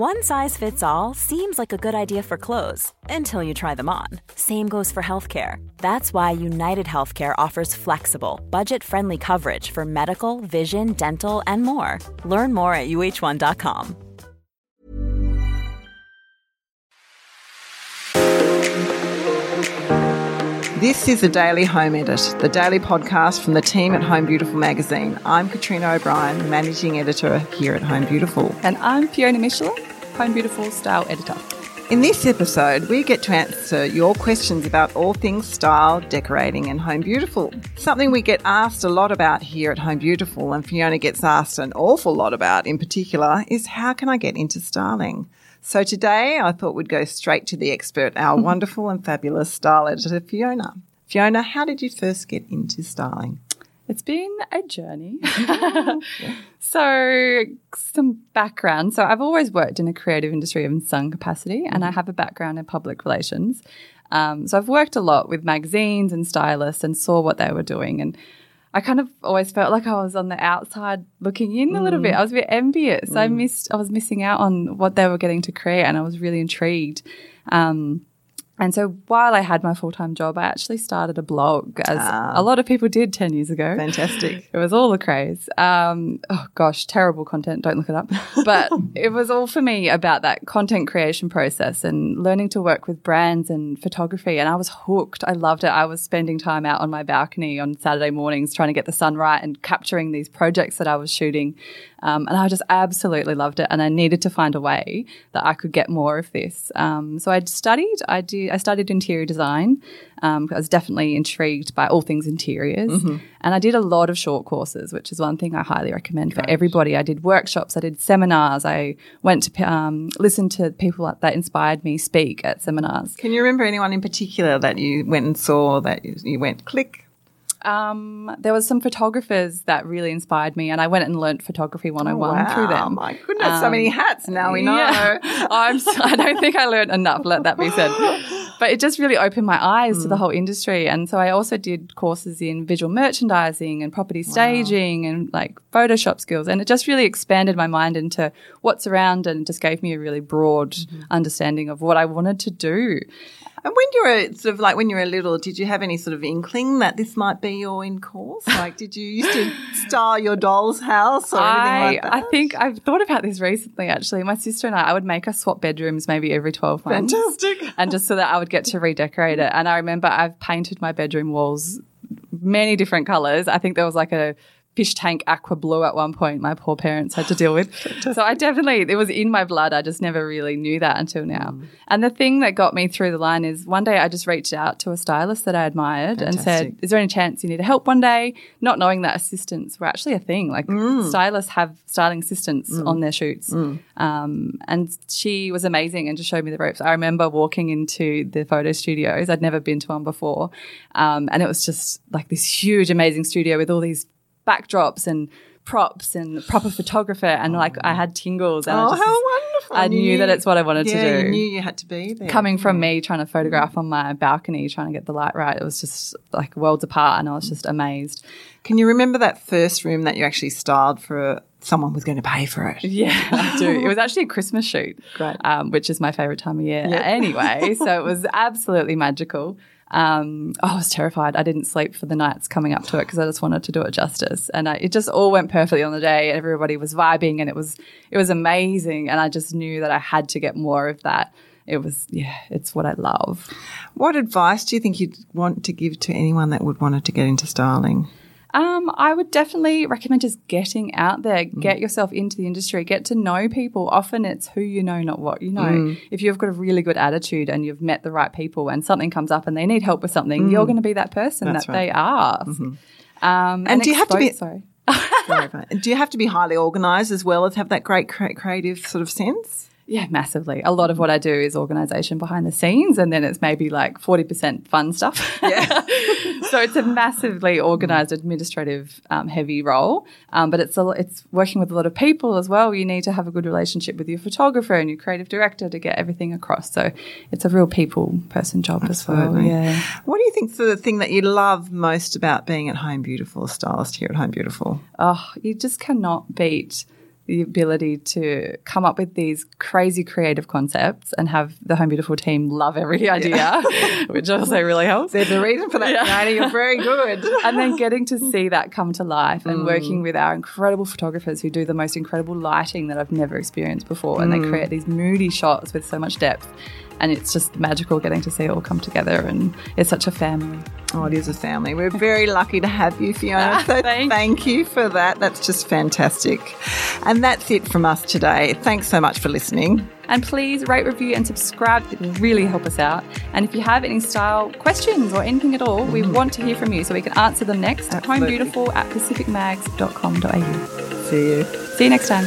One size fits all seems like a good idea for clothes until you try them on. Same goes for healthcare. That's why United Healthcare offers flexible, budget friendly coverage for medical, vision, dental, and more. Learn more at uh1.com. This is the Daily Home Edit, the daily podcast from the team at Home Beautiful magazine. I'm Katrina O'Brien, managing editor here at Home Beautiful. And I'm Fiona Michelon, Home Beautiful style editor. In this episode, we get to answer your questions about all things style, decorating, and Home Beautiful. Something we get asked a lot about here at Home Beautiful, and Fiona gets asked an awful lot about in particular, is how can I get into styling? So today I thought we'd go straight to the expert, our mm-hmm. wonderful and fabulous style editor, Fiona. Fiona, how did you first get into styling? It's been a journey. so, some background. So, I've always worked in a creative industry in some capacity, and I have a background in public relations. Um, so, I've worked a lot with magazines and stylists and saw what they were doing. And I kind of always felt like I was on the outside looking in a little bit. I was a bit envious. I missed, I was missing out on what they were getting to create, and I was really intrigued. Um, and so while I had my full time job, I actually started a blog, as a lot of people did 10 years ago. Fantastic. It was all the craze. Um, oh gosh, terrible content. Don't look it up. But it was all for me about that content creation process and learning to work with brands and photography. And I was hooked. I loved it. I was spending time out on my balcony on Saturday mornings trying to get the sun right and capturing these projects that I was shooting. Um, and I just absolutely loved it. And I needed to find a way that I could get more of this. Um, so I studied. I did. I studied interior design. Um, I was definitely intrigued by all things interiors, and I did a lot of short courses, which is one thing I highly recommend for everybody. I did workshops. I did seminars. I went to um, listen to people that inspired me speak at seminars. Can you remember anyone in particular that you went and saw that you, went click? Um, there was some photographers that really inspired me, and I went and learnt photography 101 through them. Oh my goodness, so many hats. Now we know. Yeah. I'm, I don't think I learned enough, let that be said. But it just really opened my eyes to the mm. whole industry. And so I also did courses in visual merchandising and property staging and like Photoshop skills. And it just really expanded my mind into what's around and just gave me a really broad mm-hmm. understanding of what I wanted to do. And when you were sort of like when you were little, did you have any sort of inkling that this might be your in course? Like, did you used to star your doll's house or anything I, like that? I think I've thought about this recently actually. My sister and I, I would make us swap bedrooms maybe every 12 months. Fantastic. And just so that I would get to redecorate it. And I remember I've painted my bedroom walls many different colors. I think there was like a fish tank aqua blue at one point my poor parents had to deal with. so I definitely, it was in my blood. I just never really knew that until now. Mm. And the thing that got me through the line is one day I just reached out to a stylist that I admired and said, is there any chance you need a help one day? Not knowing that assistants were actually a thing. Like Mm. stylists have styling assistants on their shoots. Um, and she was amazing and just showed me the ropes. I remember walking into the photo studios. I'd never been to one before. Um, and it was just like this huge, amazing studio with all these backdrops and props and proper photographer. And like I had tingles. And I Oh, just- how wonderful. I knew that it's what I wanted to do You knew you had to be there. coming from me trying to photograph on my balcony, trying to get the light right, it was just like worlds apart, and I was just amazed. Can you remember that first room that you actually styled for someone was going to pay for it? Yeah, I do. It was actually a Christmas shoot, Great. um, which is my favorite time of year. Anyway, so it was absolutely magical. Um, oh, I was terrified. I didn't sleep for the nights coming up to it because I just wanted to do it justice, and I, it just all went perfectly on the day. Everybody was vibing, and it was it was amazing. And I just knew that I had to get more of that. It was yeah, it's what I love. What advice do you think you'd want to give to anyone that would want to get into styling? Um, I would definitely recommend just getting out there, get yourself into the industry, get to know people. Often it's who you know, not what you know. If you've got a really good attitude and you've met the right people and something comes up and they need help with something, you're going to be that person That's that right. they are. Um, and, do you have to be- Sorry. Sorry do you have to be highly organised as well as have that great creative sort of sense? Yeah, massively. A lot of what I do is organisation behind the scenes, and then it's maybe like forty percent fun stuff. Yeah. so it's a massively organised, administrative, um, heavy role. Um, but it's a, it's working with a lot of people as well. You need to have a good relationship with your photographer and your creative director to get everything across. So it's a real people person job as well. Yeah. What do you think's the thing that you love most about being at Home Beautiful, a stylist here at Home Beautiful? Oh, you just cannot beat the ability to come up with these crazy creative concepts and have the Home Beautiful team love every idea, which also really helps. There's a reason for that, yeah. You're very good. and then getting to see that come to life and mm. working with our incredible photographers who do the most incredible lighting that I've never experienced before. And mm. they create these moody shots with so much depth and it's just magical getting to see it all come together and it's such a family. Oh, it is a family. We're very lucky to have you, Fiona. So thank you for that. That's just fantastic. And that's it from us today. Thanks so much for listening. And please rate, review, and subscribe. It will really help us out. And if you have any style questions or anything at all, we mm. want to hear from you so we can answer them next. Absolutely. Homebeautiful at pacificmags.com.au. See you. See you next time.